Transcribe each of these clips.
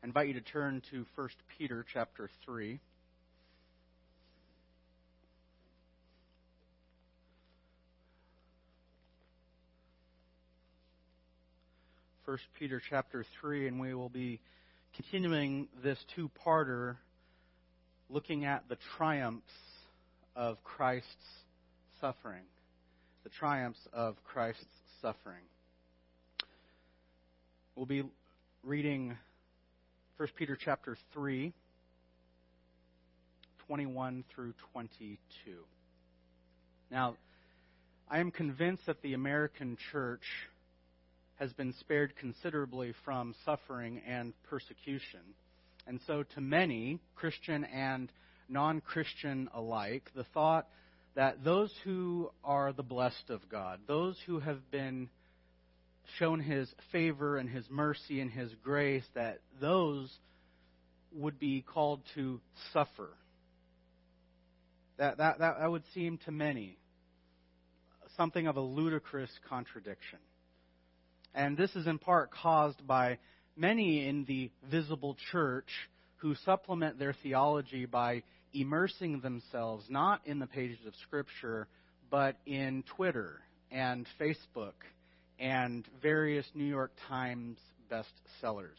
I invite you to turn to 1 Peter chapter 3. First Peter chapter 3, and we will be continuing this two-parter looking at the triumphs of Christ's suffering. The triumphs of Christ's suffering. We'll be reading 1 Peter chapter 3, 21 through 22. Now, I am convinced that the American church has been spared considerably from suffering and persecution. And so, to many, Christian and non Christian alike, the thought that those who are the blessed of God, those who have been shown His favor and His mercy and His grace, that those would be called to suffer. That, that, that, would seem to many something of a ludicrous contradiction. And this is in part caused by many in the visible church who supplement their theology by immersing themselves not in the pages of Scripture, but in Twitter and Facebook and various New York Times bestsellers.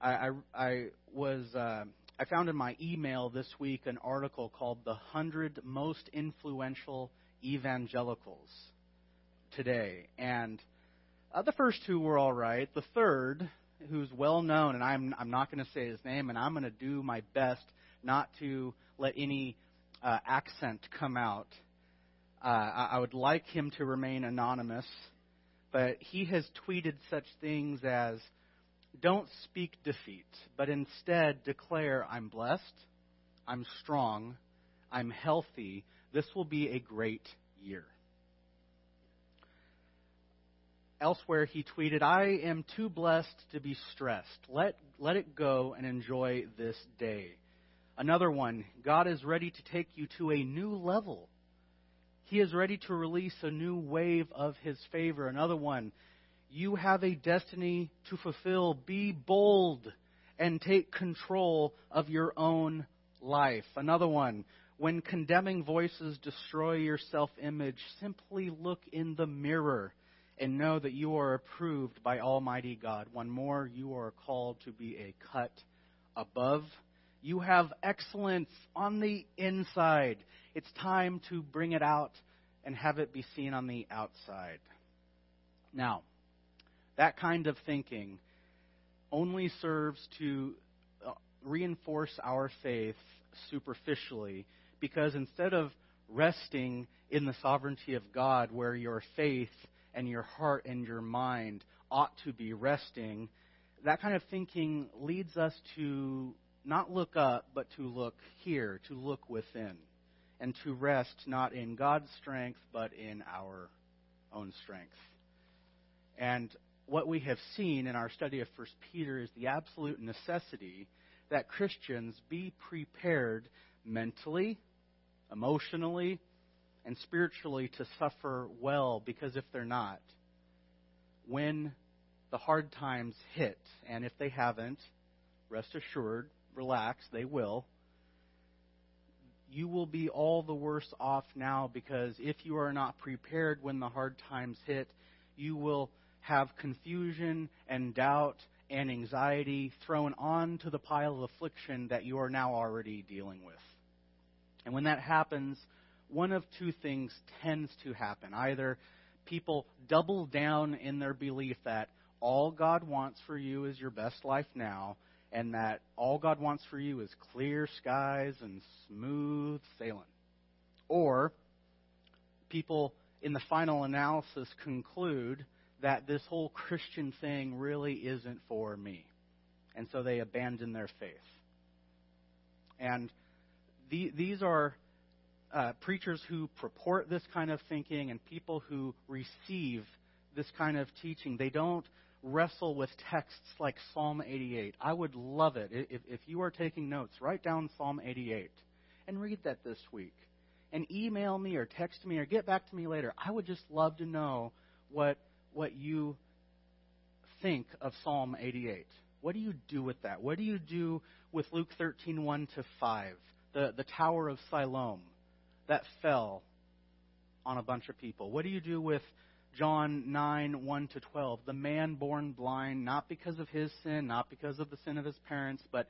I, I, I was uh, I found in my email this week an article called "The Hundred Most Influential Evangelicals Today," and uh, the first two were all right. The third, who's well known, and I'm I'm not going to say his name, and I'm going to do my best not to let any uh, accent come out. Uh, I, I would like him to remain anonymous, but he has tweeted such things as, "Don't speak defeat, but instead declare I'm blessed, I'm strong, I'm healthy. This will be a great year." Elsewhere, he tweeted, I am too blessed to be stressed. Let, let it go and enjoy this day. Another one, God is ready to take you to a new level. He is ready to release a new wave of his favor. Another one, you have a destiny to fulfill. Be bold and take control of your own life. Another one, when condemning voices destroy your self image, simply look in the mirror and know that you are approved by Almighty God. One more, you are called to be a cut above. You have excellence on the inside. It's time to bring it out and have it be seen on the outside. Now, that kind of thinking only serves to uh, reinforce our faith superficially because instead of resting in the sovereignty of God, where your faith and your heart and your mind ought to be resting, that kind of thinking leads us to not look up, but to look here, to look within, and to rest not in God's strength, but in our own strength. And what we have seen in our study of 1 Peter is the absolute necessity that Christians be prepared mentally, emotionally, and spiritually to suffer well because if they're not, when the hard times hit, and if they haven't, rest assured, relax, they will, you will be all the worse off now because if you are not prepared when the hard times hit, you will have confusion and doubt and anxiety thrown onto the pile of affliction that you are now already dealing with. And when that happens, one of two things tends to happen. Either people double down in their belief that all God wants for you is your best life now, and that all God wants for you is clear skies and smooth sailing. Or people, in the final analysis, conclude that this whole Christian thing really isn't for me. And so they abandon their faith. And the, these are uh, preachers who purport this kind of thinking and people who receive this kind of teaching. They don't wrestle with texts like Psalm 88. I would love it if, if you are taking notes. Write down Psalm 88 and read that this week. And email me or text me or get back to me later. I would just love to know what what you think of Psalm 88. What do you do with that? What do you do with Luke 13, 1 to 5? The, the Tower of Siloam that fell on a bunch of people. What do you do with John 9, 1 to 12? The man born blind, not because of his sin, not because of the sin of his parents, but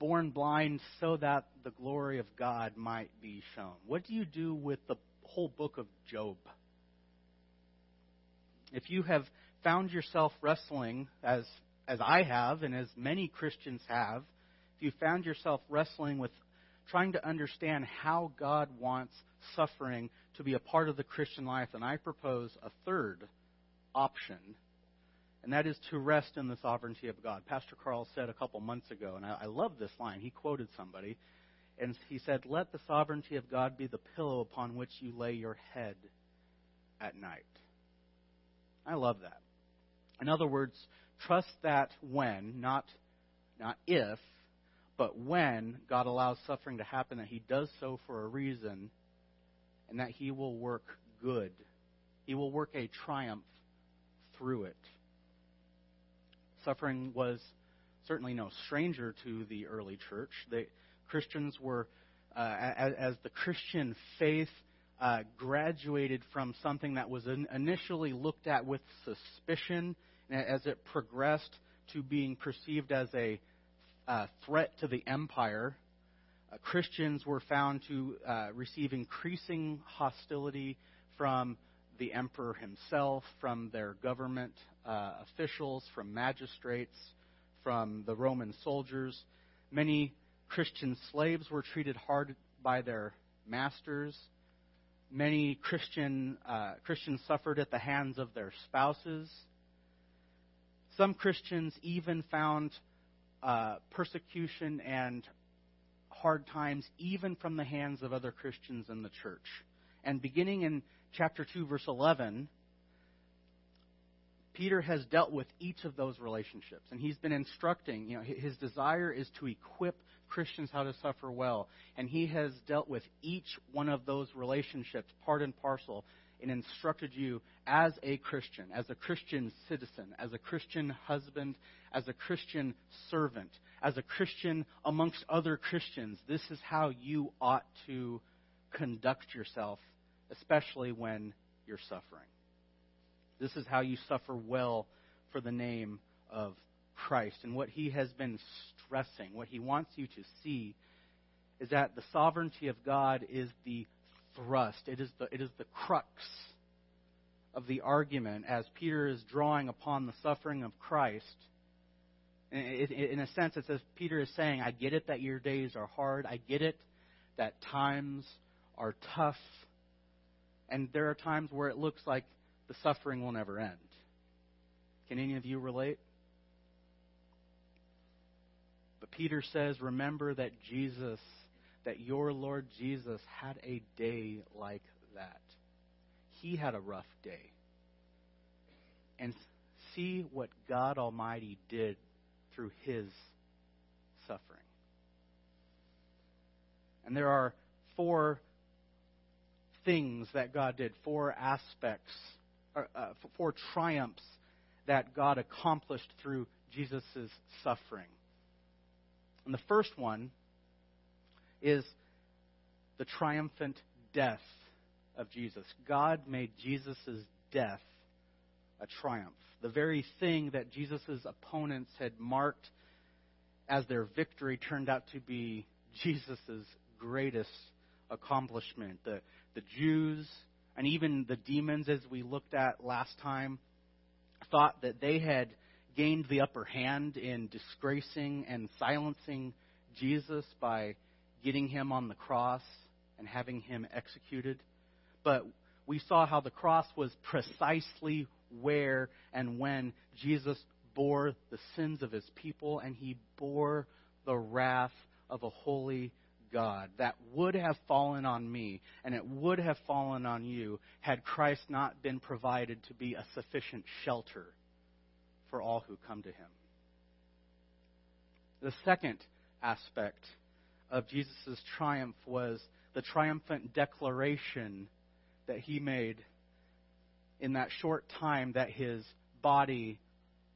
born blind so that the glory of God might be shown. What do you do with the whole book of Job? If you have found yourself wrestling, as, as I have and as many Christians have, if you found yourself wrestling with trying to understand how God wants suffering to be a part of the Christian life, then I propose a third option, and that is to rest in the sovereignty of God. Pastor Carl said a couple months ago, and I, I love this line. He quoted somebody, and he said, Let the sovereignty of God be the pillow upon which you lay your head at night. I love that. In other words, trust that when, not, not if, but when God allows suffering to happen, that He does so for a reason, and that He will work good. He will work a triumph through it. Suffering was certainly no stranger to the early church. The Christians were, uh, as, as, the Christian faith uh, graduated from something that was initially looked at with suspicion, as it progressed to being perceived as a uh, threat to the empire, uh, Christians were found to uh, receive increasing hostility from the emperor himself, from their government uh, officials, from magistrates, from the Roman soldiers. Many Christian slaves were treated hard by their masters. Many Christian uh, Christians suffered at the hands of their spouses. Some Christians even found uh, persecution and hard times, even from the hands of other Christians in the church. And beginning in chapter 2, verse 11, Peter has dealt with each of those relationships. And he's been instructing, you know, his desire is to equip Christians how to suffer well. And he has dealt with each one of those relationships, part and parcel, and instructed you as a Christian, as a Christian citizen, as a Christian husband, as a Christian servant, as a Christian amongst other Christians. This is how you ought to conduct yourself, especially when you're suffering. This is how you suffer well for the name of Christ. And what he has been stressing, what he wants you to see, is that the sovereignty of God is the thrust, it is the, it is the crux of the argument as Peter is drawing upon the suffering of Christ. In a sense, it's as Peter is saying, I get it that your days are hard. I get it that times are tough. And there are times where it looks like the suffering will never end. Can any of you relate? But Peter says, remember that Jesus that your Lord Jesus had a day like that. He had a rough day. And see what God Almighty did through his suffering. And there are four things that God did, four aspects, or, uh, four triumphs that God accomplished through Jesus' suffering. And the first one is the triumphant death of Jesus. God made Jesus' death a triumph. The very thing that Jesus' opponents had marked as their victory turned out to be Jesus' greatest accomplishment. The, the Jews and even the demons, as we looked at last time, thought that they had gained the upper hand in disgracing and silencing Jesus by getting him on the cross and having him executed. But we saw how the cross was precisely where and when Jesus bore the sins of his people and he bore the wrath of a holy God that would have fallen on me and it would have fallen on you had Christ not been provided to be a sufficient shelter for all who come to him. The second aspect of Jesus' triumph was the triumphant declaration that he made in that short time that his body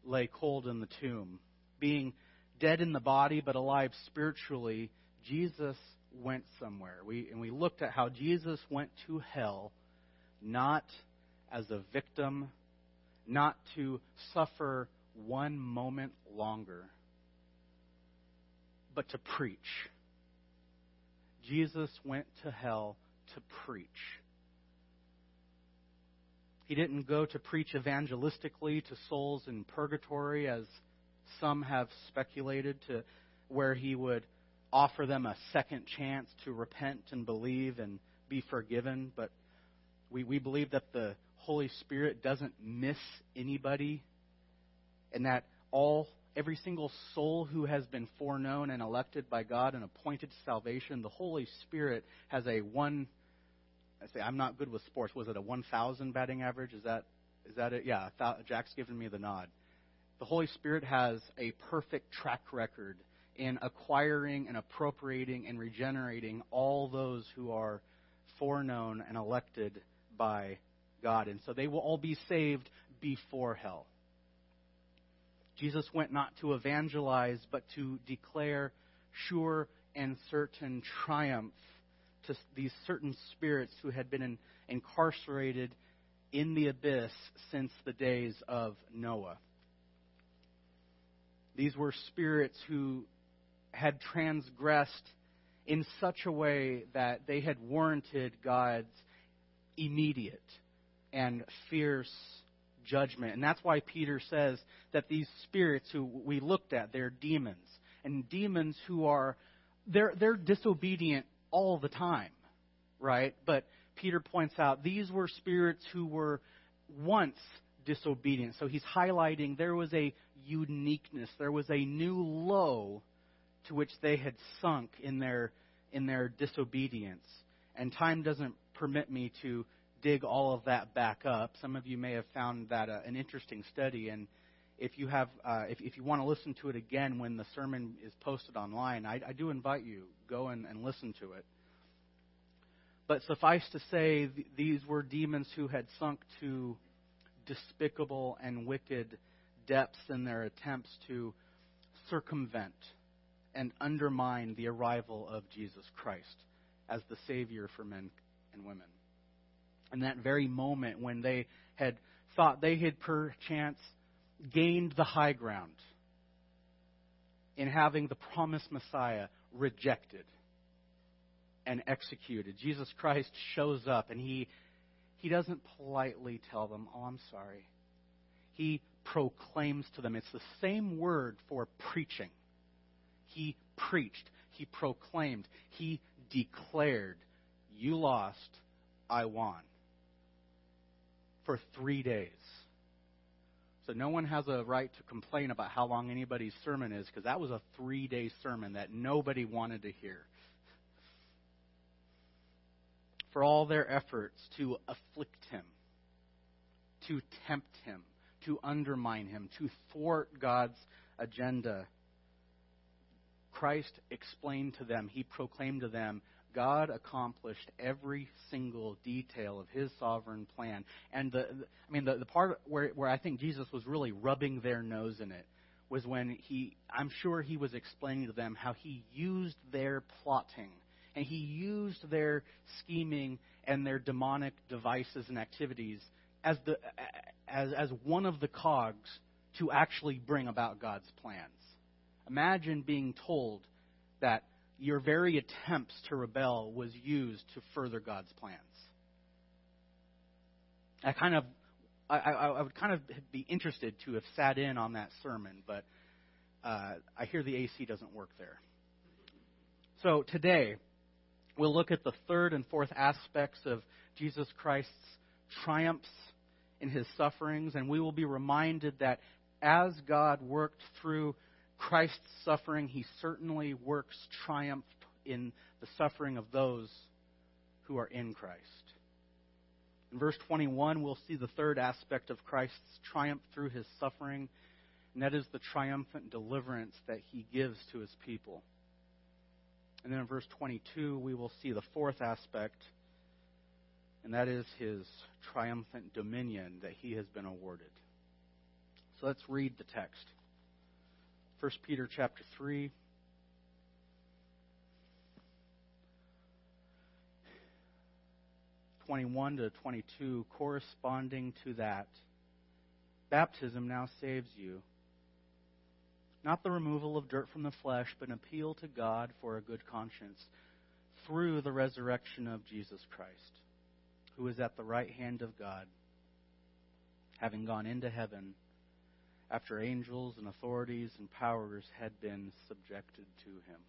lay cold in the tomb. being dead in the body but alive spiritually, Jesus went somewhere. We, and we looked at how Jesus went to hell not as a victim, not to suffer one moment longer, but to preach. Jesus went to hell to preach. He didn't go to preach evangelistically to souls in purgatory, as some have speculated, to where he would offer them a second chance to repent and believe and be forgiven. But we, we believe that the Holy Spirit doesn't miss anybody and that all every single soul who has been foreknown and elected by God and appointed to salvation, the Holy Spirit has a one I say I'm not good with sports. Was it a 1,000 batting average? Is that is that it? Yeah, Jack's giving me the nod. The Holy Spirit has a perfect track record in acquiring and appropriating and regenerating all those who are foreknown and elected by God. And so they will all be saved before hell. Jesus went not to evangelize, but to declare sure and certain triumph to these certain spirits who had been in, incarcerated in the abyss since the days of Noah. These were spirits who had transgressed in such a way that they had warranted God's immediate and fierce judgment. And that's why Peter says that these spirits who we looked at, they're demons. And demons who are they're they're disobedient all the time, right? But Peter points out these were spirits who were once disobedient. So he's highlighting there was a uniqueness, there was a new low to which they had sunk in their in their disobedience. And time doesn't permit me to dig all of that back up. Some of you may have found that uh, an interesting study, and if you have, uh, if, if you want to listen to it again when the sermon is posted online, I, I do invite you go and, and listen to it. But suffice to say, th- these were demons who had sunk to despicable and wicked depths in their attempts to circumvent and undermine the arrival of Jesus Christ as the Savior for men and women in that very moment when they had thought they had perchance gained the high ground in having the promised Messiah rejected and executed. Jesus Christ shows up and he, he doesn't politely tell them, Oh, I'm sorry. He proclaims to them. It's the same word for preaching. He preached, he proclaimed, he declared, You lost, I won for three days. So no one has a right to complain about how long anybody's sermon is because that was a three day sermon that nobody wanted to hear. For all their efforts to afflict him, to tempt him, to undermine him, to thwart God's agenda, Christ explained to them, he proclaimed to them God accomplished every single detail of his sovereign plan. And the, I mean, the, the part where, where I think Jesus was really rubbing their nose in it was when he, I'm sure he was explaining to them how he used their plotting and he used their scheming and their demonic devices and activities as, the, as, as one of the cogs to actually bring about God's plans. Imagine being told that your very attempts to rebel was used to further God's plans. I kind of, I, I, would kind of be interested to have sat in on that sermon, but uh, I hear the AC doesn't work there. So today, we'll look at the third and fourth aspects of Jesus Christ's triumphs in his sufferings, and we will be reminded that as God worked through Christ's suffering, he certainly works triumph in the suffering of those who are in Christ. In verse 21, we'll see the third aspect of Christ's triumph through his suffering, and that is the triumphant deliverance that he gives to his people. And then in verse 22, we will see the fourth aspect, and that is his triumphant dominion that he has been awarded. So let's read the text. 1 Peter chapter 3. Twenty-one to twenty-two, corresponding to that, baptism now saves you. Not the removal of dirt from the flesh, but an appeal to God for a good conscience through the resurrection of Jesus Christ, who is at the right hand of God, having gone into heaven after angels and authorities and powers had been subjected to him.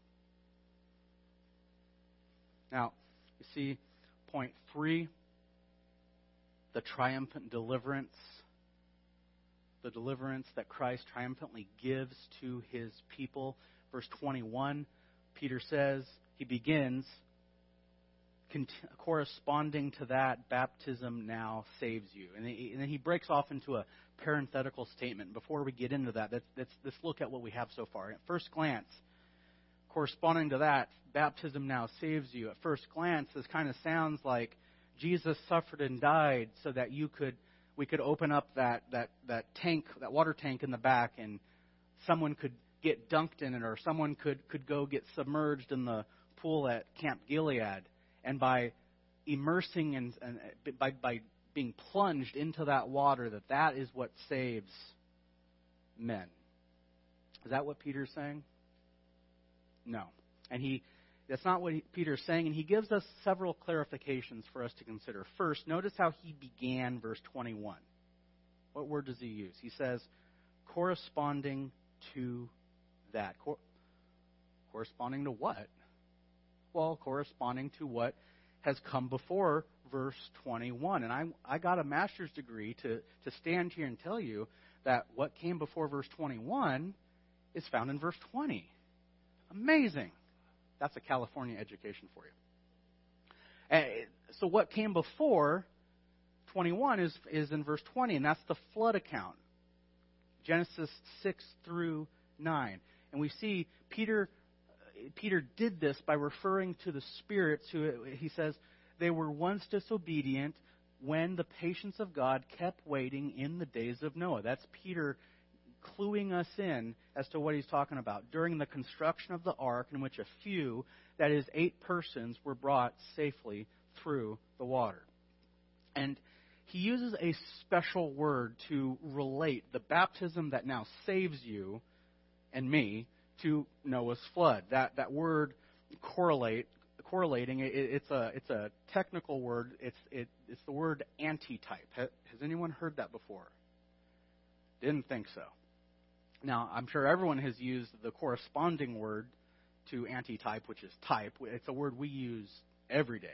Now, you see, point three the triumphant deliverance. The deliverance that Christ triumphantly gives to his people. Verse 21, Peter says, he begins, corresponding to that, baptism now saves you. And then he breaks off into a parenthetical statement. Before we get into that, let's, let's, let's look at what we have so far. At first glance, corresponding to that, baptism now saves you. At first glance, this kind of sounds like Jesus suffered and died so that you could we could open up that, that, that tank, that water tank in the back, and someone could get dunked in it, or someone could, could go get submerged in the pool at Camp Gilead. And by immersing and, and by, by being plunged into that water, that that is what saves men. Is that what Peter's saying? No. And he that's not what he, Peter's saying, and he gives us several clarifications for us to consider. First, notice how he began verse 21. What word does he use? He says, corresponding to that. Cor- corresponding to what? Well, corresponding to what has come before verse 21. And I, I got a master's degree to, to stand here and tell you that what came before verse 21 is found in verse 20. Amazing. That's a California education for you. And so what came before 21 is, is in verse 20, and that's the flood account. Genesis 6 through 9. And we see Peter Peter did this by referring to the spirits who he says they were once disobedient when the patience of God kept waiting in the days of Noah. That's Peter cluing us in as to what he's talking about. During the construction of the ark, in which a few, that is, eight persons, were brought safely through the water. And he uses a special word to relate the baptism that now saves you and me to Noah's flood. That, that word correlate correlating. It, it's a it's a technical word. It's it, it's the word antitype. Has, has anyone heard that before? Didn't think so. Now I'm sure everyone has used the corresponding word to antitype, which is type. It's a word we use every day.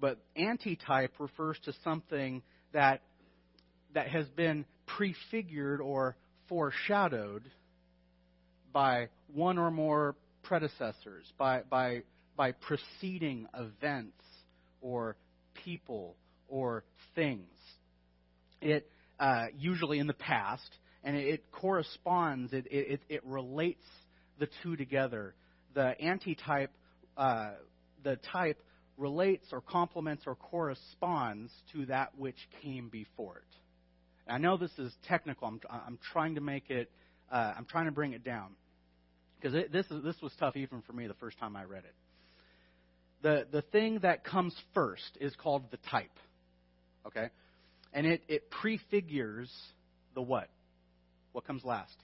But antitype refers to something that that has been prefigured or foreshadowed by one or more predecessors, by, by by preceding events or people or things. It uh, usually in the past, and it, it corresponds. It, it, it relates the two together. The antitype, uh, the type relates or complements or corresponds to that which came before it. I know this is technical. I'm, I'm trying to make it. Uh, I'm trying to bring it down because this is, this was tough even for me the first time I read it the, the thing that comes first is called the type. Okay? And it, it prefigures the what? What comes last?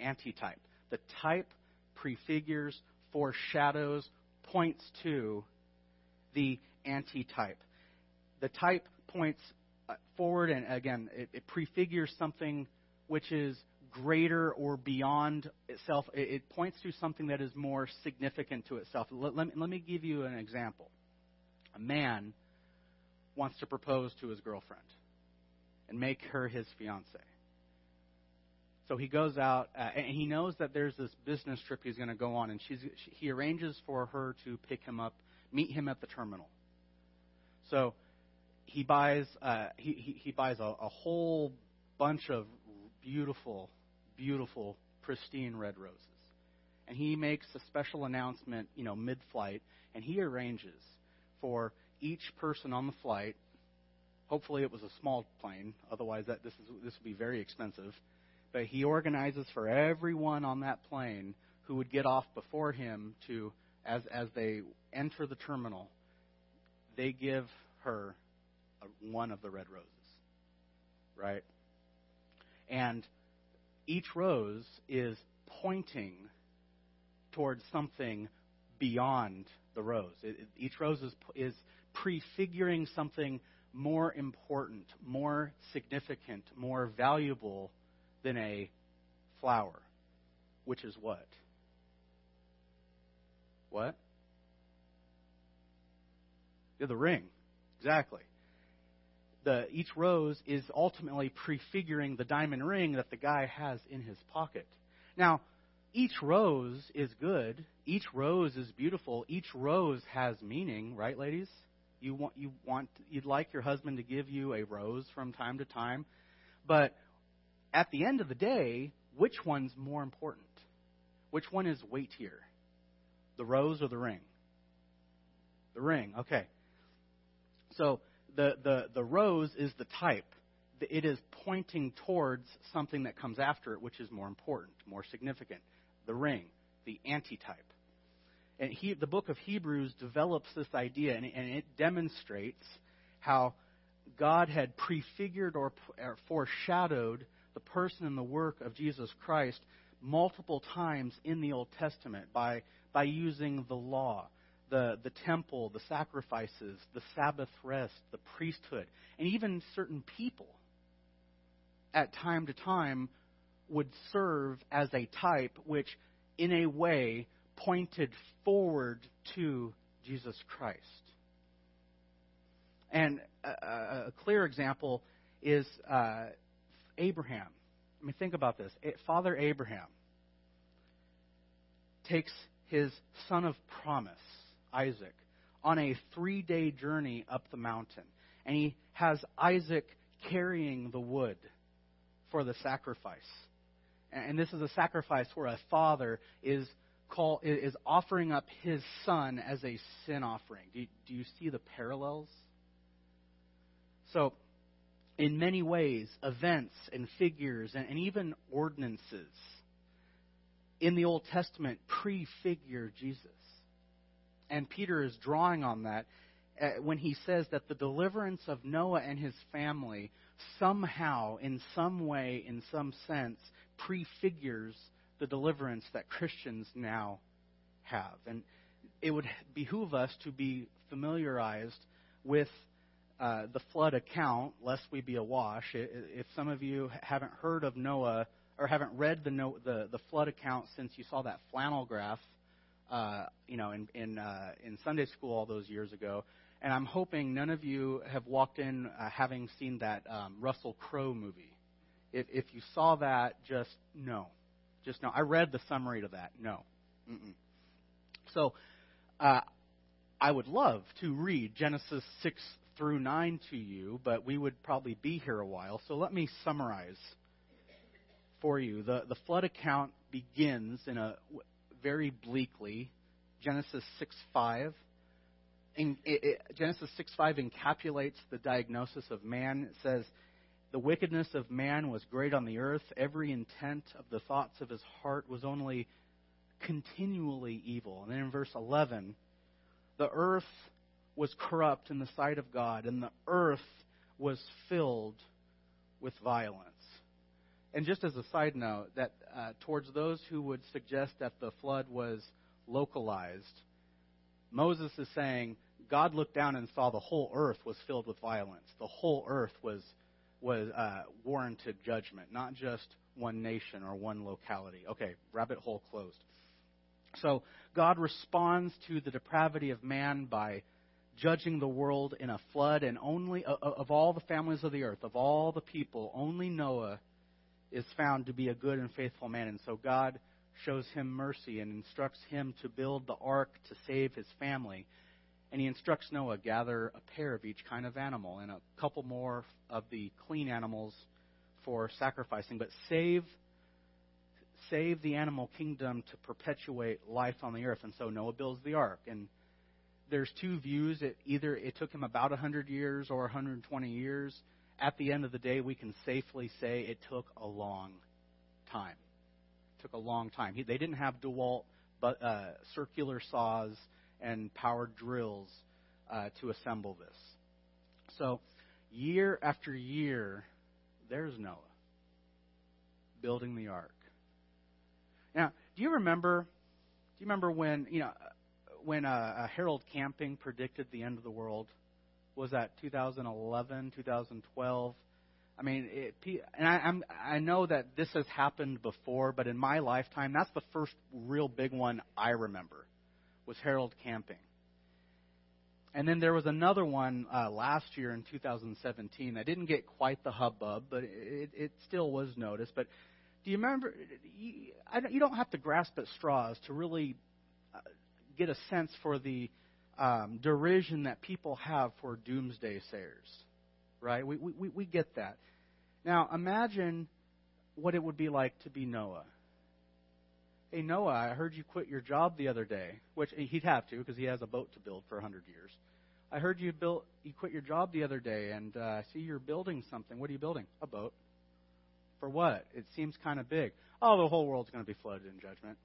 Antitype. The type prefigures, foreshadows, points to the antitype. The type points uh, forward, and again, it, it prefigures something which is greater or beyond itself. It points to something that is more significant to itself. Let, let, me, let me give you an example. A man wants to propose to his girlfriend and make her his fiance. So he goes out, uh, and he knows that there's this business trip he's going to go on, and she's, she, he arranges for her to pick him up, meet him at the terminal. So he buys uh, he, he, he buys a, a whole bunch of beautiful beautiful, pristine red roses. And he makes a special announcement, you know, mid flight, and he arranges for each person on the flight. Hopefully, it was a small plane, otherwise, that this, is, this would be very expensive. but he organizes for everyone on that plane who would get off before him to, as, as they enter the terminal, they give her a, one of the red roses. Right? And each rose is pointing towards something beyond the rose. It, it, each rose is, is prefiguring something more important, more significant, more valuable than a flower, which is what? What? Yeah, the ring. Exactly. The, each rose is ultimately prefiguring the diamond ring that the guy has in his pocket. Now, each rose is good. Each rose is beautiful. Each rose has meaning, right, ladies? You want you want you'd like your husband to give you a rose from time to time, but at the end of the day, which one's more important? Which one is weightier? The rose or the ring? The ring. Okay. So the the the rose is the type. It is pointing towards something that comes after it, which is more important, more significant. The ring, the antitype. And he, the book of Hebrews develops this idea, and, and it demonstrates how God had prefigured or, or foreshadowed the person and the work of Jesus Christ multiple times in the Old Testament by, by using the law, the, the temple, the sacrifices, the Sabbath rest, the priesthood, and even certain people at time to time would serve as a type which, in a way, pointed forward to Jesus Christ. And a, a clear example is uh, Abraham. I mean, think about this. Father Abraham takes his son of promise, Isaac, on a three day journey up the mountain. And he has Isaac carrying the wood for the sacrifice. And this is a sacrifice where a father is call, is offering up his son as a sin offering. Do you, do you see the parallels? So, in many ways, events and figures and, and even ordinances in the Old Testament prefigure Jesus. And Peter is drawing on that uh, when he says that the deliverance of Noah and his family somehow, in some way, in some sense, prefigures the deliverance that Christians now have. And it would behoove us to be familiarized with uh, the flood account, lest we be awash. If some of you haven't heard of Noah or haven't read the, the, the flood account since you saw that flannel graph, uh, you know, in in, uh, in Sunday school all those years ago, and I'm hoping none of you have walked in uh, having seen that um, Russell Crowe movie. If, if you saw that, just no. Just no. I read the summary to that. No. Mm-mm. So, uh, I would love to read Genesis 6 through 9 to you, but we would probably be here a while. So let me summarize for you. The, the flood account begins in a very bleakly Genesis 6 5. In, it, it, Genesis 6 5 encapsulates the diagnosis of man. It says, the wickedness of man was great on the earth. Every intent of the thoughts of his heart was only continually evil. And then in verse 11, the earth was corrupt in the sight of God, and the earth was filled with violence. And just as a side note, that uh, towards those who would suggest that the flood was localized, Moses is saying God looked down and saw the whole earth was filled with violence. The whole earth was was uh, warranted judgment, not just one nation or one locality. Okay, rabbit hole closed. So God responds to the depravity of man by judging the world in a flood, and only of all the families of the earth, of all the people, only Noah is found to be a good and faithful man. And so God shows him mercy and instructs him to build the ark to save his family. And he instructs Noah, gather a pair of each kind of animal and a couple more of the clean animals for sacrificing, but save save the animal kingdom to perpetuate life on the earth. And so Noah builds the ark. And there's two views. It either it took him about 100 years or 120 years. At the end of the day, we can safely say it took a long time. It took a long time. They didn't have DeWalt but, uh, circular saws and powered drills uh, to assemble this. So, year after year, there's Noah building the ark. Now, do you remember? Do you remember when you know when uh, Harold Camping predicted the end of the world? Was that 2011, 2012? I mean, it, and I, I'm I know that this has happened before, but in my lifetime, that's the first real big one I remember. Was Harold Camping. And then there was another one uh, last year in 2017 that didn't get quite the hubbub, but it, it still was noticed. But do you remember? You, I, you don't have to grasp at straws to really uh, get a sense for the um, derision that people have for doomsday sayers, right? We, we, we get that. Now, imagine what it would be like to be Noah. Hey, Noah, I heard you quit your job the other day, which he'd have to because he has a boat to build for a 100 years. I heard you built you quit your job the other day, and uh, I see you're building something. What are you building? A boat. For what? It seems kind of big. Oh, the whole world's going to be flooded in judgment.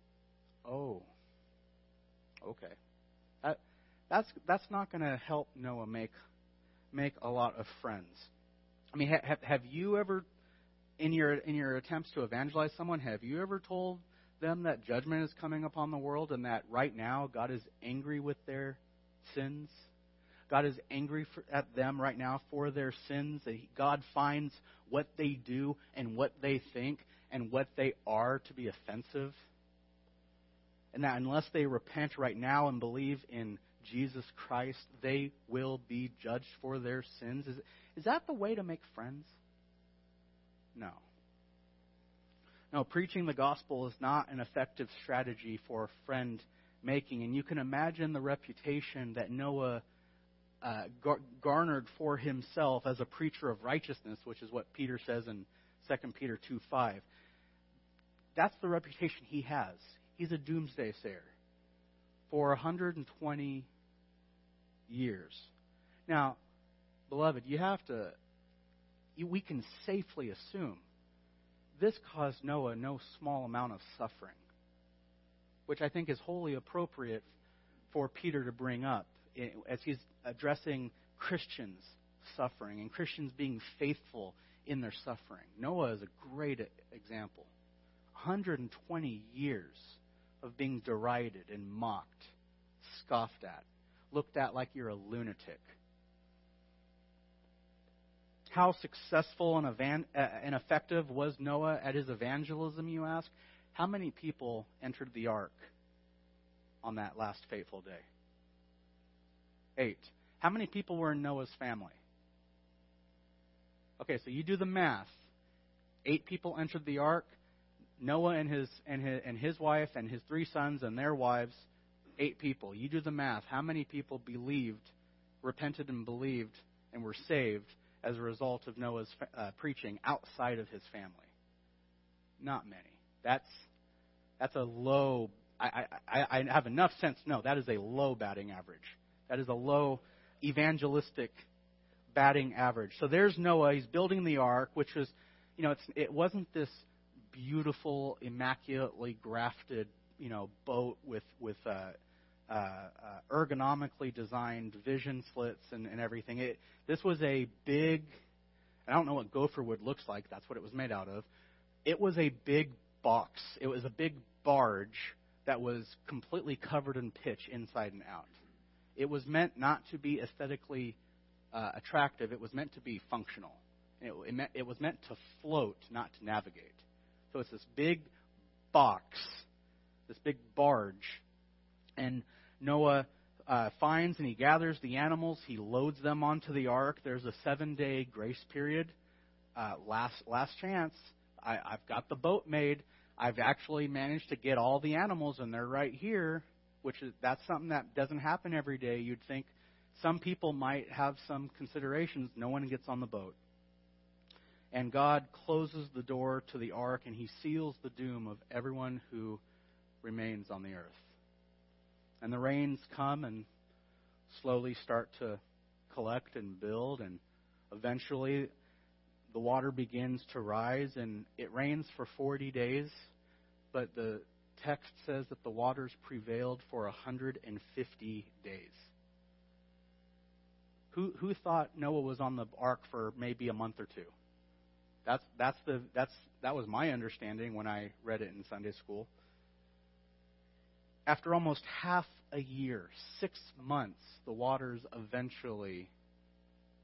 Oh. Okay. That that's that's not going to help Noah make make a lot of friends. I mean, have have you ever in your in your attempts to evangelize someone, have you ever told them that judgment is coming upon the world and that right now God is angry with their sins? God is angry for, at them right now for their sins. That God finds what they do and what they think and what they are to be offensive. And that unless they repent right now and believe in Jesus Christ, they will be judged for their sins. Is, is that the way to make friends? No. No, preaching the gospel is not an effective strategy for friend making. And you can imagine the reputation that Noah uh, gar- garnered for himself as a preacher of righteousness, which is what Peter says in 2 Peter 2 5. That's the reputation he has. He's a doomsday sayer for 120 years. Now, beloved, you have to, you, we can safely assume this caused Noah no small amount of suffering, which I think is wholly appropriate for Peter to bring up as he's addressing Christians suffering and Christians being faithful in their suffering. Noah is a great example. 120 years of being derided and mocked, scoffed at, looked at like you're a lunatic. How successful and, evan- uh, and effective was Noah at his evangelism, you ask? How many people entered the ark on that last fateful day? Eight. How many people were in Noah's family? Okay, so you do the math. Eight people entered the ark. Noah and his, and his and his wife and his three sons and their wives. Eight people. You do the math. How many people believed, repented, and believed, and were saved as a result of Noah's uh, preaching outside of his family? Not many. That's that's a low. I, I, I have enough sense know that is a low batting average. That is a low evangelistic batting average. So there's Noah. He's building the ark, which was, you know, it's, it wasn't this beautiful, immaculately grafted, you know, boat with with uh, uh, uh, ergonomically designed vision slits and, and everything. It, this was a big. I don't know what gopher wood looks like. That's what it was made out of. It was a big box. It was a big barge that was completely covered in pitch inside and out. It was meant not to be aesthetically uh, attractive, it was meant to be functional. It, it, meant, it was meant to float, not to navigate. So it's this big box, this big barge. And Noah uh, finds and he gathers the animals, he loads them onto the ark. There's a seven day grace period. Uh, last, last chance. I, I've got the boat made. I've actually managed to get all the animals, and they're right here which is that's something that doesn't happen every day. You'd think some people might have some considerations. No one gets on the boat. And God closes the door to the ark and he seals the doom of everyone who remains on the earth. And the rains come and slowly start to collect and build, and eventually the water begins to rise, and it rains for 40 days, but the text says that the waters prevailed for 150 days. Who, who thought Noah was on the ark for maybe a month or two? That's, that's the, that's, that was my understanding when I read it in Sunday school. After almost half a year, six months, the waters eventually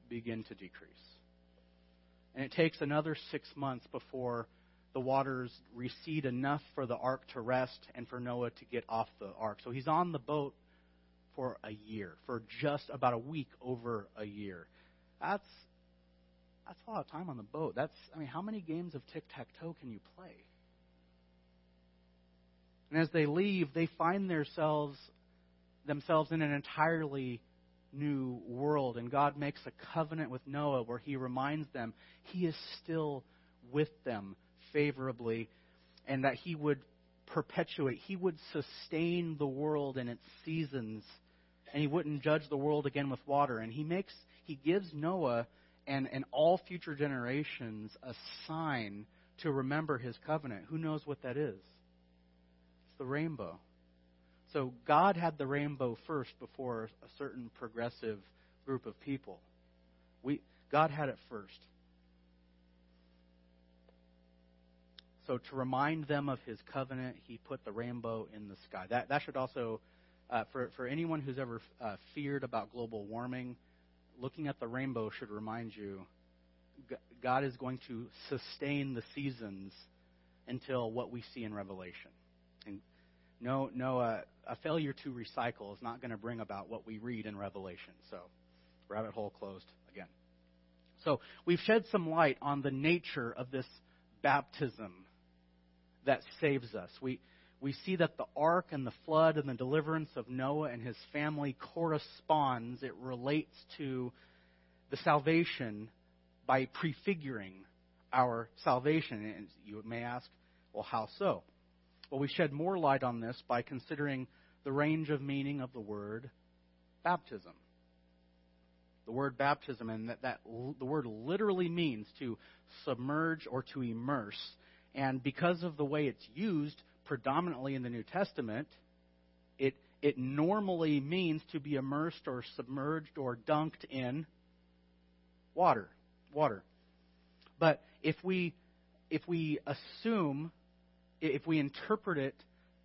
begin to decrease. And it takes another six months before the waters recede enough for the ark to rest and for Noah to get off the ark. So he's on the boat for a year, for just about a week over a year. That's that's a lot of time on the boat. That's I mean, how many games of tic tac toe can you play? And as they leave, they find themselves themselves in an entirely new world. And God makes a covenant with Noah where he reminds them he is still with them favorably and that he would perpetuate, he would sustain the world in its seasons and he wouldn't judge the world again with water. And he makes he gives Noah and, and all future generations a sign to remember his covenant. Who knows what that is? The rainbow. So God had the rainbow first before a certain progressive group of people. We, God had it first. So to remind them of his covenant, he put the rainbow in the sky. That, that should also, uh, for, for anyone who's ever uh, feared about global warming, looking at the rainbow should remind you God is going to sustain the seasons until what we see in Revelation. And no, no, uh, a failure to recycle is not going to bring about what we read in Revelation. So, rabbit hole closed again. So, we've shed some light on the nature of this baptism that saves us. We, we see that the ark and the flood and the deliverance of Noah and his family corresponds. It relates to the salvation by prefiguring our salvation. And you may ask, well, how so? Well, we shed more light on this by considering the range of meaning of the word baptism. The word baptism, and that, that the word literally means to submerge or to immerse. And because of the way it's used predominantly in the New Testament, it, it normally means to be immersed or submerged or dunked in water. Water. But if we if we assume if we interpret it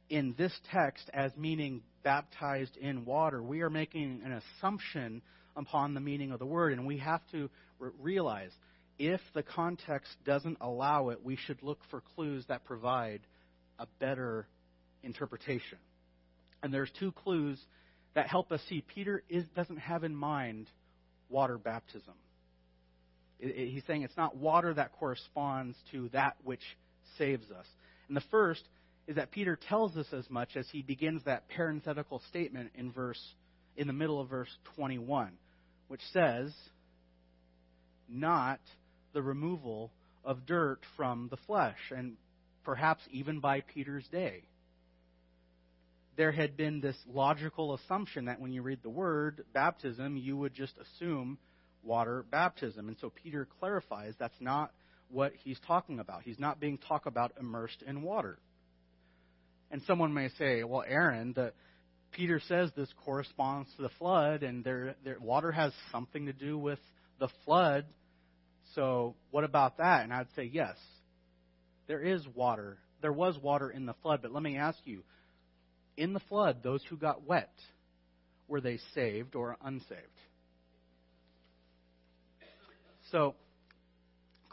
in this text as meaning baptized in water, we are making an assumption upon the meaning of the word, and we have to re- realize if the context doesn't allow it, we should look for clues that provide a better interpretation. And there's two clues that help us see Peter is, doesn't have in mind water baptism. It, it, he's saying it's not water that corresponds to that which saves us. And the first is that Peter tells us as much as he begins that parenthetical statement in verse in the middle of verse 21, which says, "Not the removal of dirt from the flesh," and perhaps even by Peter's day. There had been this logical assumption that when you read the word baptism, you would just assume water baptism. And so Peter clarifies that's not what he's talking about. He's not being talked about immersed in water. And someone may say, well, Aaron, the, Peter says this corresponds to the flood, and water has something to do with the flood. So what about that? And I'd say, yes, there is water. There was water in the flood, but let me ask you in the flood, those who got wet, were they saved or unsaved? So,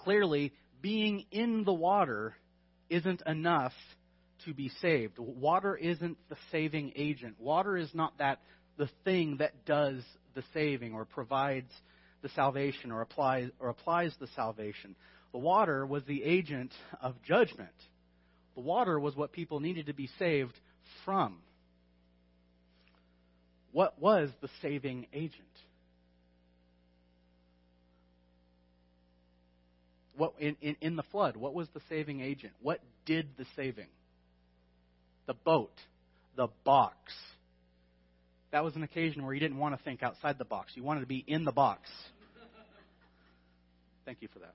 clearly, being in the water isn't enough to be saved. Water isn't the saving agent. Water is not that the thing that does the saving or provides the salvation or applies or applies the salvation. The water was the agent of judgment. The water was what people needed to be saved from. What was the saving agent? What, in, in, in the flood, what was the saving agent? What did the saving? The boat, the box. That was an occasion where you didn't want to think outside the box. You wanted to be in the box. Thank you for that.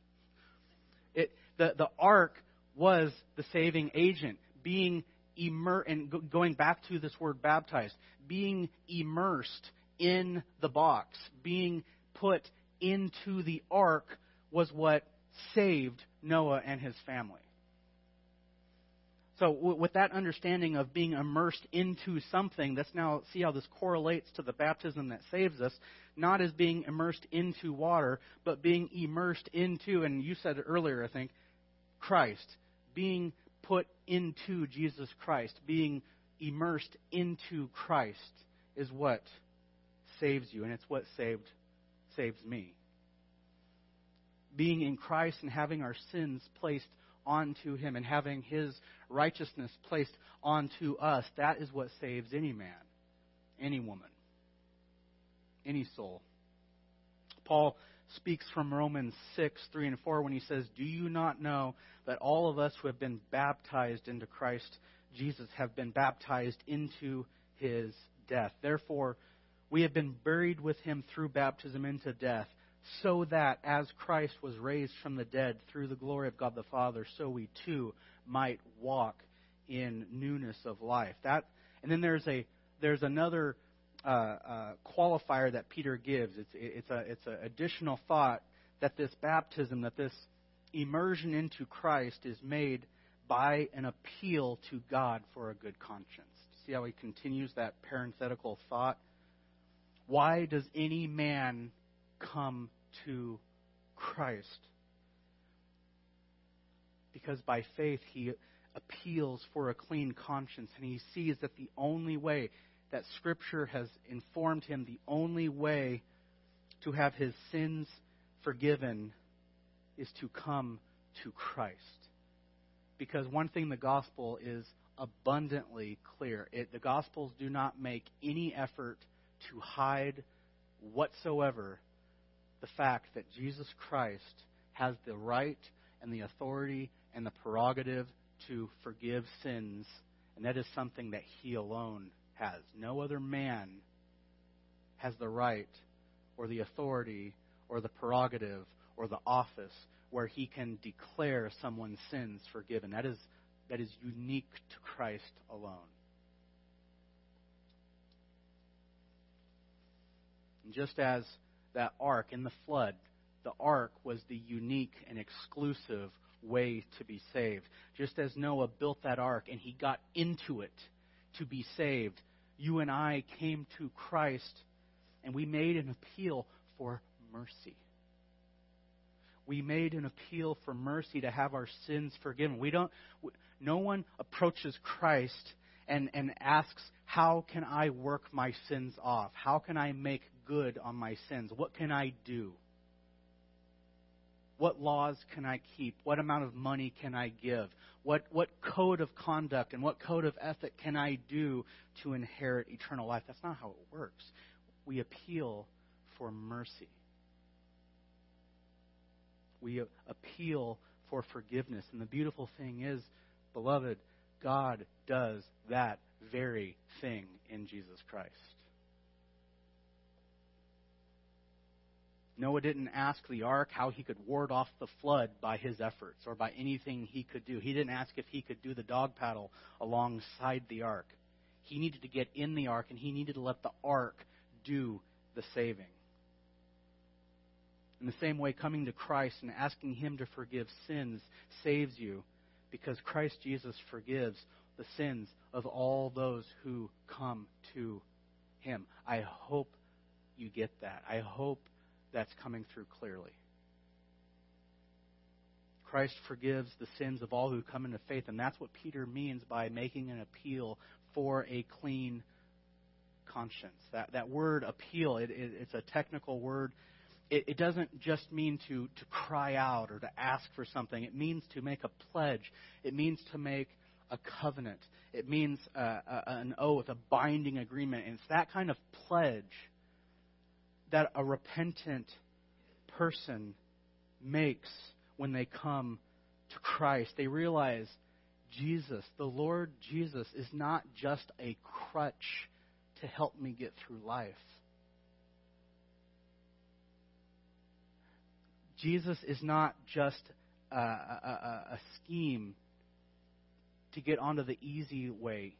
It, the, the ark was the saving agent, being immer and going back to this word baptized, being immersed in the box, being put into the ark was what saved Noah and his family. So, with that understanding of being immersed into something, let's now see how this correlates to the baptism that saves us. Not as being immersed into water, but being immersed into, and you said it earlier, I think, Christ. Being put into Jesus Christ, being immersed into Christ is what saves you, and it's what saved saves me. Being in Christ and having our sins placed onto him and having his righteousness placed onto us, that is what saves any man, any woman, any soul. Paul speaks from Romans 6, 3 and 4 when he says, Do you not know that all of us who have been baptized into Christ Jesus have been baptized into his death? Therefore, we have been buried with him through baptism into death, so that as Christ was raised from the dead through the glory of God the Father, so we too might walk in newness of life. That, and then there's a there's another uh, uh, qualifier that Peter gives. It's it's a it's an additional thought that this baptism, that this immersion into Christ, is made by an appeal to God for a good conscience. See how he continues that parenthetical thought. Why does any man come to Christ? Because by faith he appeals for a clean conscience, and he sees that the only way that Scripture has informed him the only way to have his sins forgiven is to come to Christ. Because one thing the gospel is abundantly clear it, the Gospels do not make any effort to hide whatsoever the fact that Jesus Christ has the right and the authority and the prerogative to forgive sins, and that is something that He alone has. No other man has the right or the authority or the prerogative or the office where he can declare someone's sins forgiven. That is, that is unique to Christ alone. And just as that ark in the flood, the ark was the unique and exclusive way to be saved. Just as Noah built that ark and he got into it to be saved, you and I came to Christ and we made an appeal for mercy. We made an appeal for mercy to have our sins forgiven. We don't no one approaches Christ and, and asks, How can I work my sins off? How can I make good on my sins? What can I do? What laws can I keep? What amount of money can I give? What, what code of conduct and what code of ethic can I do to inherit eternal life? That's not how it works. We appeal for mercy. We appeal for forgiveness. And the beautiful thing is, beloved, God does that very thing in Jesus Christ. Noah didn't ask the ark how he could ward off the flood by his efforts or by anything he could do. He didn't ask if he could do the dog paddle alongside the ark. He needed to get in the ark and he needed to let the ark do the saving. In the same way, coming to Christ and asking Him to forgive sins saves you because Christ Jesus forgives the sins of all those who come to Him. I hope you get that. I hope that's coming through clearly. Christ forgives the sins of all who come into faith, and that's what Peter means by making an appeal for a clean conscience. That, that word appeal, it, it, it's a technical word. It, it doesn't just mean to, to cry out or to ask for something. It means to make a pledge. It means to make a covenant. It means uh, an oath, a binding agreement. And it's that kind of pledge that a repentant person makes when they come to Christ. They realize Jesus, the Lord Jesus, is not just a crutch to help me get through life. Jesus is not just a, a, a scheme to get onto the easy way.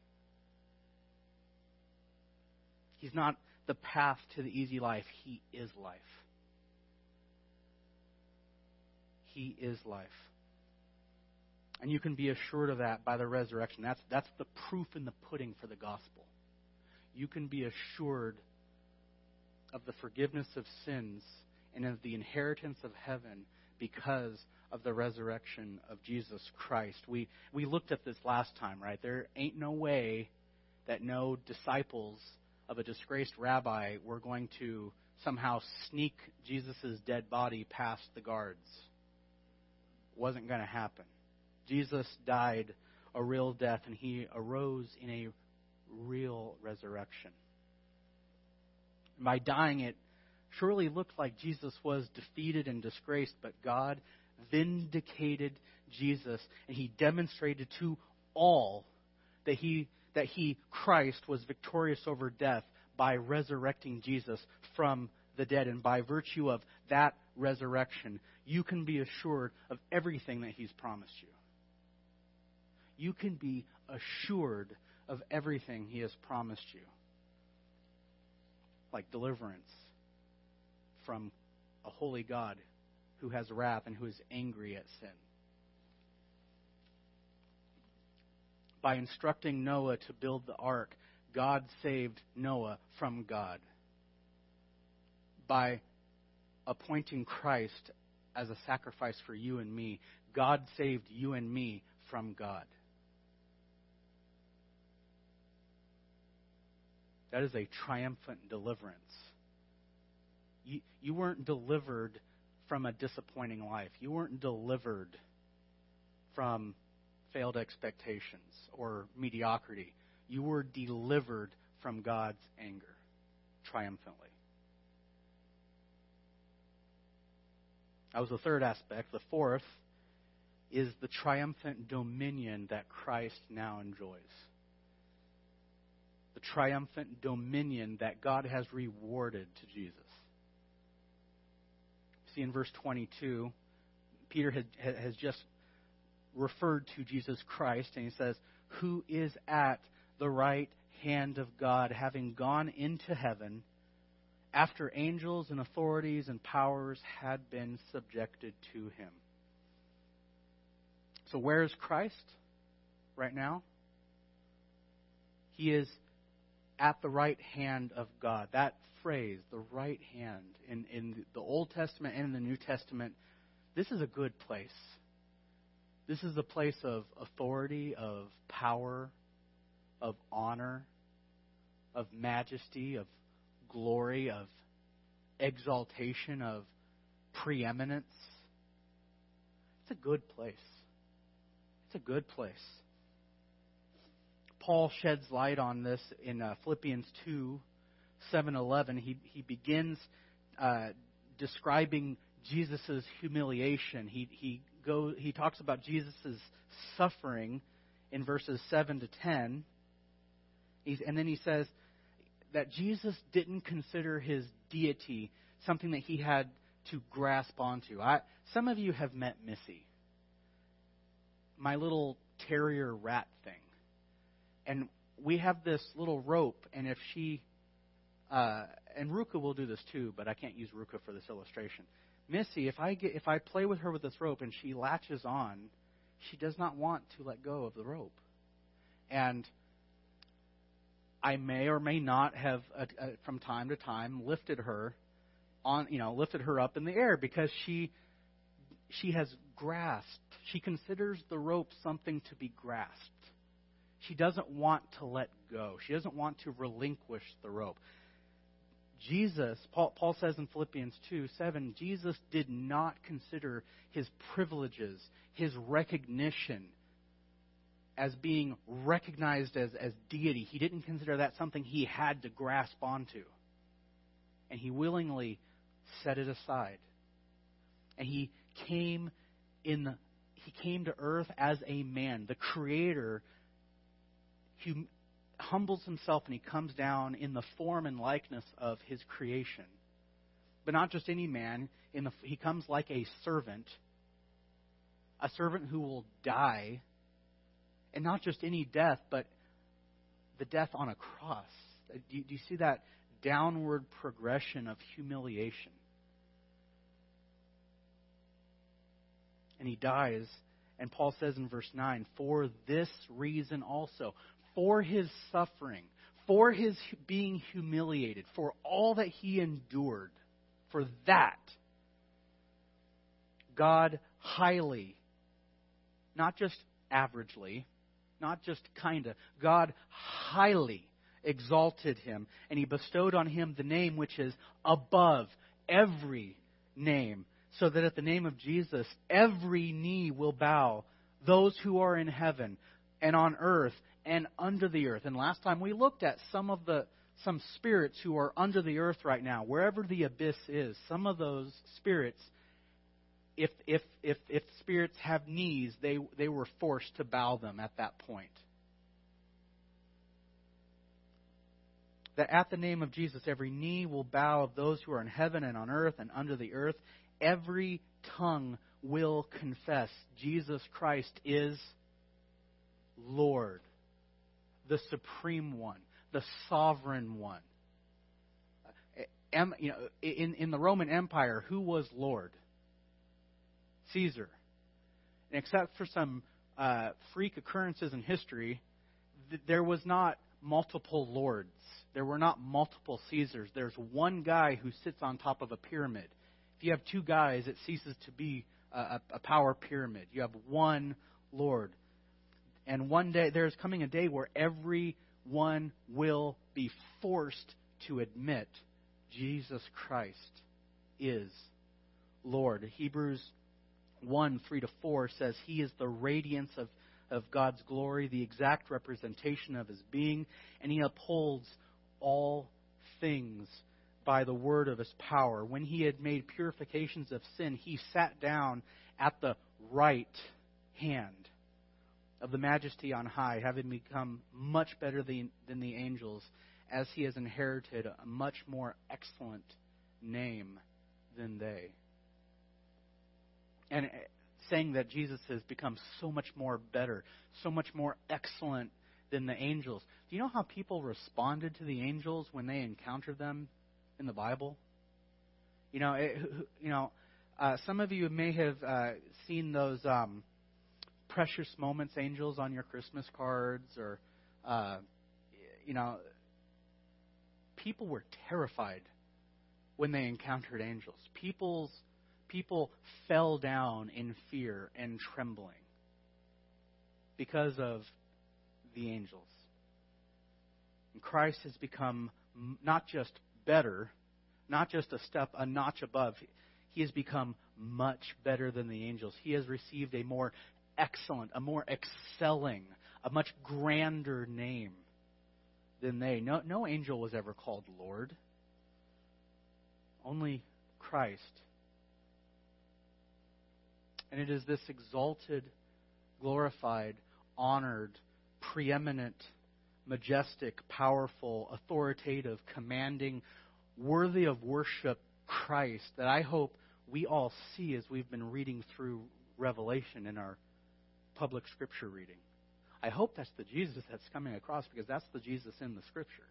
He's not the path to the easy life. He is life. He is life. And you can be assured of that by the resurrection. That's, that's the proof in the pudding for the gospel. You can be assured of the forgiveness of sins and of the inheritance of heaven because of the resurrection of Jesus Christ. We, we looked at this last time, right? There ain't no way that no disciples of a disgraced rabbi were going to somehow sneak Jesus' dead body past the guards. Wasn't going to happen. Jesus died a real death and he arose in a real resurrection. By dying, it surely looked like Jesus was defeated and disgraced, but God vindicated Jesus and he demonstrated to all that he that he Christ was victorious over death by resurrecting Jesus from the dead. And by virtue of that resurrection you can be assured of everything that he's promised you. You can be assured of everything he has promised you. Like deliverance from a holy God who has wrath and who is angry at sin. By instructing Noah to build the ark, God saved Noah from God. By appointing Christ as a sacrifice for you and me, God saved you and me from God. That is a triumphant deliverance. You, you weren't delivered from a disappointing life. You weren't delivered from failed expectations or mediocrity. You were delivered from God's anger triumphantly. That was the third aspect. The fourth is the triumphant dominion that Christ now enjoys. The triumphant dominion that God has rewarded to Jesus see in verse 22, Peter has just referred to Jesus Christ, and he says, Who is at the right hand of God, having gone into heaven after angels and authorities and powers had been subjected to him. So, where is Christ right now? He is at the right hand of God. That phrase, the right hand, in, in the Old Testament and in the New Testament, this is a good place. This is a place of authority, of power, of honor, of majesty, of glory, of exaltation, of preeminence. It's a good place. It's a good place. Paul sheds light on this in uh, Philippians 2 7 11. He, he begins uh, describing Jesus' humiliation. He, he, go, he talks about Jesus' suffering in verses 7 to 10. He's, and then he says that Jesus didn't consider his deity something that he had to grasp onto. I, some of you have met Missy, my little terrier rat thing and we have this little rope, and if she, uh, and Ruka will do this too, but I can't use Ruka for this illustration. Missy, if I get, if I play with her with this rope and she latches on, she does not want to let go of the rope, and I may or may not have, uh, uh, from time to time, lifted her on, you know, lifted her up in the air because she, she has grasped. She considers the rope something to be grasped. She doesn't want to let go. She doesn't want to relinquish the rope. Jesus, Paul, Paul says in Philippians 2 7, Jesus did not consider his privileges, his recognition, as being recognized as, as deity. He didn't consider that something he had to grasp onto. And he willingly set it aside. And he came in he came to earth as a man. The creator hum- humbles himself and he comes down in the form and likeness of his creation. But not just any man. In the, he comes like a servant. a servant who will die, and not just any death, but the death on a cross. Uh, do you, do you see that downward progression of humiliation? And he dies, and Paul says in verse 9, for this reason also, for his suffering, for his being humiliated, for all that he endured, for that, God highly, not just averagely, not just kind of, God highly exalted him, and he bestowed on him the name which is above every name, so that at the name of Jesus every knee will bow, those who are in heaven and on earth and under the earth. And last time we looked at some of the some spirits who are under the earth right now, wherever the abyss is. Some of those spirits if if if if spirits have knees, they they were forced to bow them at that point. That at the name of Jesus, every knee will bow of those who are in heaven and on earth and under the earth. Every tongue will confess Jesus Christ is Lord, the supreme one, the sovereign one. You know, in, in the Roman Empire, who was Lord? Caesar. And except for some uh, freak occurrences in history, th- there was not multiple lords. There were not multiple Caesars. There's one guy who sits on top of a pyramid. If you have two guys, it ceases to be a, a power pyramid. You have one Lord. And one day, there's coming a day where everyone will be forced to admit Jesus Christ is Lord. Hebrews 1 3 to 4 says, He is the radiance of, of God's glory, the exact representation of His being, and He upholds all things by the word of His power. When He had made purifications of sin, He sat down at the right hand of the majesty on high, having become much better than, than the angels, as He has inherited a much more excellent name than they and uh, saying that Jesus has become so much more better, so much more excellent than the angels. Do you know how people responded to the angels when they encountered them in the Bible? You know, it, you know, uh, some of you may have uh, seen those um, precious moments angels on your Christmas cards, or uh, you know, people were terrified when they encountered angels. People's people fell down in fear and trembling because of the angels. And Christ has become not just better, not just a step, a notch above. He has become much better than the angels. He has received a more excellent, a more excelling, a much grander name than they. No, no angel was ever called Lord. Only Christ and it is this exalted, glorified, honored, preeminent, majestic, powerful, authoritative, commanding, worthy of worship Christ that I hope we all see as we've been reading through Revelation in our public scripture reading. I hope that's the Jesus that's coming across because that's the Jesus in the scripture.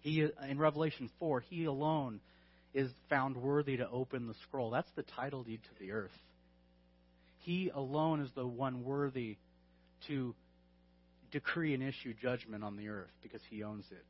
He in Revelation 4, he alone is found worthy to open the scroll. That's the title deed to the earth. He alone is the one worthy to decree and issue judgment on the earth because he owns it.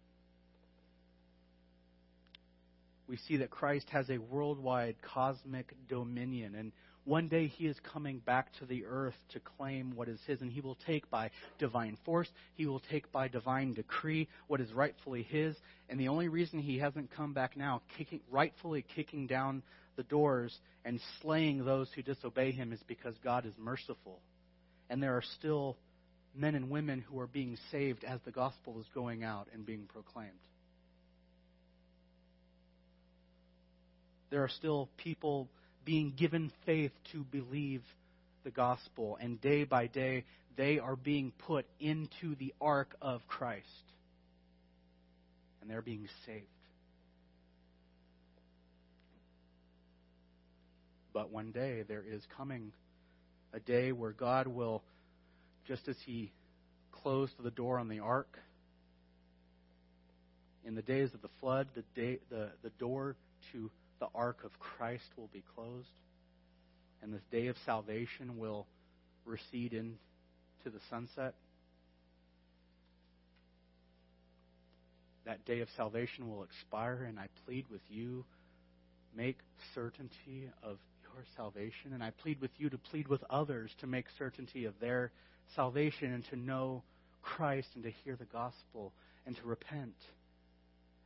We see that Christ has a worldwide cosmic dominion, and one day he is coming back to the earth to claim what is his, and he will take by divine force, he will take by divine decree what is rightfully his. And the only reason he hasn't come back now, kicking, rightfully kicking down the doors and slaying those who disobey him, is because God is merciful. And there are still men and women who are being saved as the gospel is going out and being proclaimed. There are still people being given faith to believe the gospel. And day by day, they are being put into the ark of Christ. And they're being saved. But one day there is coming a day where God will, just as He closed the door on the ark, in the days of the flood, the, day, the, the door to the ark of Christ will be closed, and this day of salvation will recede into the sunset. That day of salvation will expire, and I plead with you make certainty of your salvation. And I plead with you to plead with others to make certainty of their salvation and to know Christ and to hear the gospel and to repent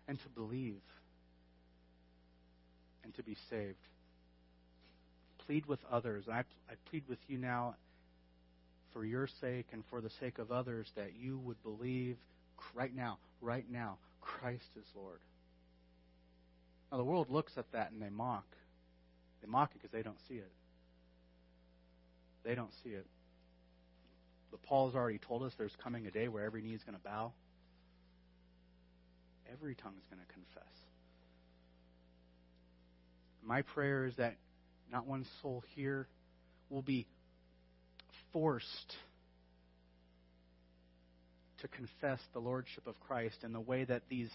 and to believe and to be saved. Plead with others. I, I plead with you now for your sake and for the sake of others that you would believe right now, right now, Christ is Lord. Now, the world looks at that and they mock. They mock it because they don't see it. They don't see it. But Paul's already told us there's coming a day where every knee is going to bow, every tongue is going to confess. My prayer is that not one soul here will be forced to confess the lordship of Christ in the way that these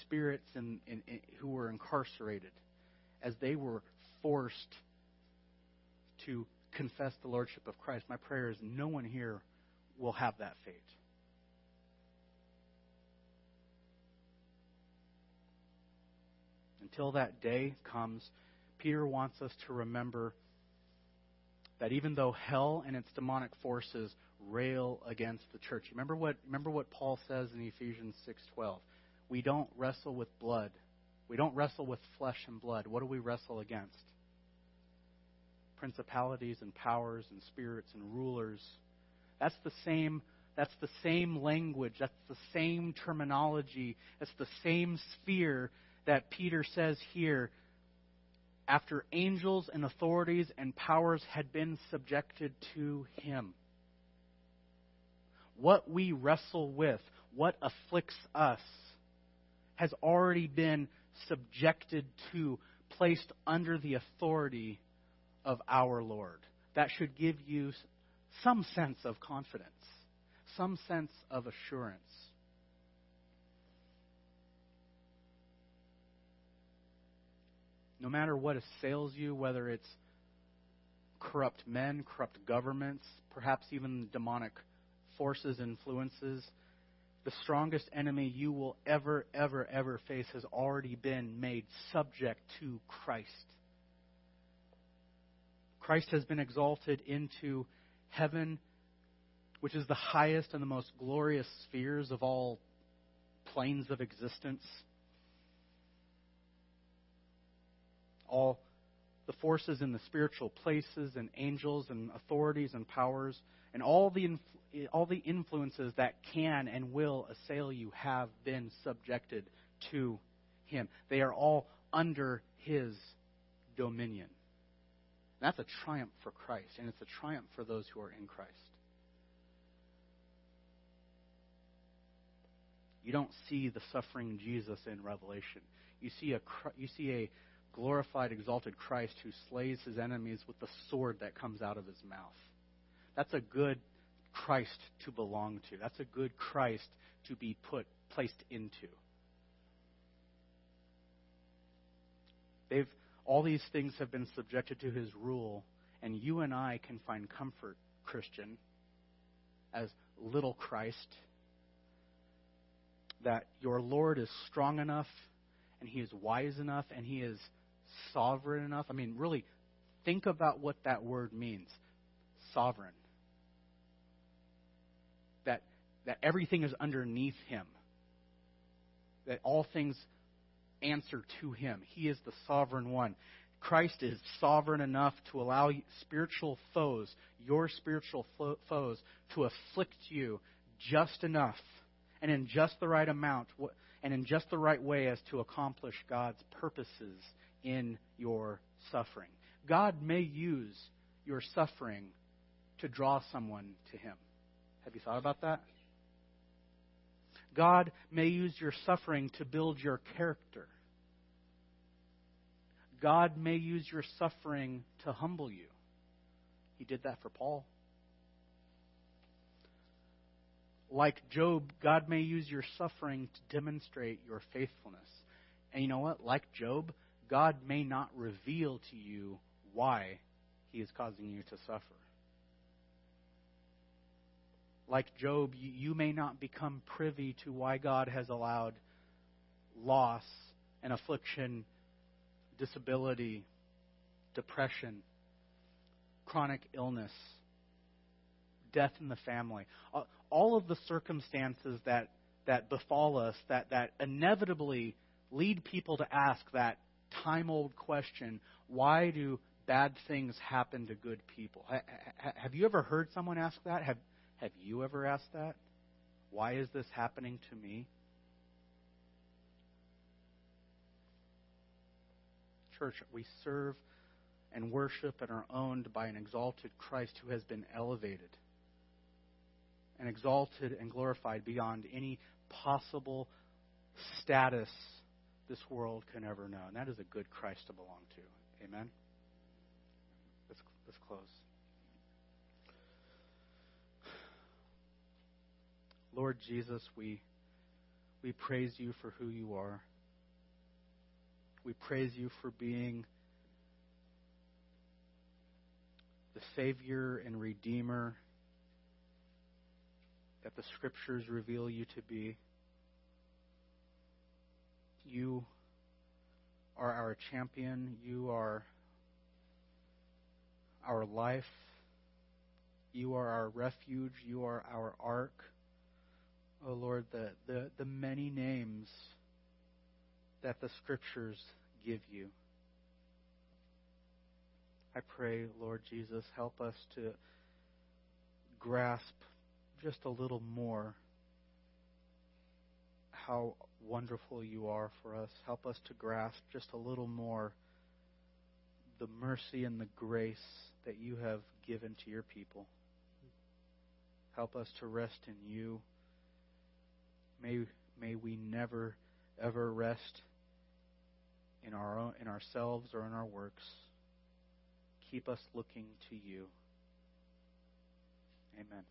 spirits in, in, in, who were incarcerated, as they were forced to confess the lordship of Christ, my prayer is no one here will have that fate. Until that day comes, Peter wants us to remember that even though hell and its demonic forces rail against the church. Remember what remember what Paul says in Ephesians 6:12. We don't wrestle with blood. We don't wrestle with flesh and blood. What do we wrestle against? Principalities and powers and spirits and rulers. That's the same that's the same language, that's the same terminology, that's the same sphere that Peter says here after angels and authorities and powers had been subjected to him what we wrestle with, what afflicts us, has already been subjected to, placed under the authority of our Lord. That should give you some sense of confidence, some sense of assurance. No matter what assails you, whether it's corrupt men, corrupt governments, perhaps even demonic forces, influences, the strongest enemy you will ever, ever, ever face has already been made subject to Christ. Christ has been exalted into heaven, which is the highest and the most glorious spheres of all planes of existence. All the forces in the spiritual places and angels and authorities and powers and all the all the influences that can and will assail you have been subjected to him. They are all under his dominion. That's a triumph for Christ, and it's a triumph for those who are in Christ. You don't see the suffering Jesus in Revelation. You see a you see a glorified, exalted Christ who slays his enemies with the sword that comes out of his mouth. That's a good Christ to belong to. That's a good Christ to be put placed into. They've all these things have been subjected to his rule, and you and I can find comfort, Christian, as little Christ, that your Lord is strong enough and he is wise enough and he is sovereign enough. I mean, really, think about what that word means sovereign that that everything is underneath him, that all things answer to him. He is the sovereign one. Christ is sovereign enough to allow spiritual foes, your spiritual foes, to afflict you just enough and in just the right amount and in just the right way as to accomplish God's purposes in your suffering. God may use your suffering to draw someone to Him. Have you thought about that? God may use your suffering to build your character. God may use your suffering to humble you. He did that for Paul. Like Job, God may use your suffering to demonstrate your faithfulness. And you know what? Like Job, God may not reveal to you why he is causing you to suffer. Like Job, you may not become privy to why God has allowed loss and affliction, disability, depression, chronic illness, death in the family. All of the circumstances that, that befall us that, that inevitably lead people to ask that time old question why do bad things happen to good people? Have you ever heard someone ask that? Have, have you ever asked that? Why is this happening to me? Church, we serve and worship and are owned by an exalted Christ who has been elevated and exalted and glorified beyond any possible status this world can ever know. And that is a good Christ to belong to. Amen? Let's, let's close. Lord Jesus, we, we praise you for who you are. We praise you for being the Savior and Redeemer that the Scriptures reveal you to be. You are our champion. You are our life. You are our refuge. You are our ark. Oh Lord, the, the, the many names that the Scriptures give you. I pray, Lord Jesus, help us to grasp just a little more how wonderful you are for us. Help us to grasp just a little more the mercy and the grace that you have given to your people. Help us to rest in you. May, may we never, ever rest in, our own, in ourselves or in our works. Keep us looking to you. Amen.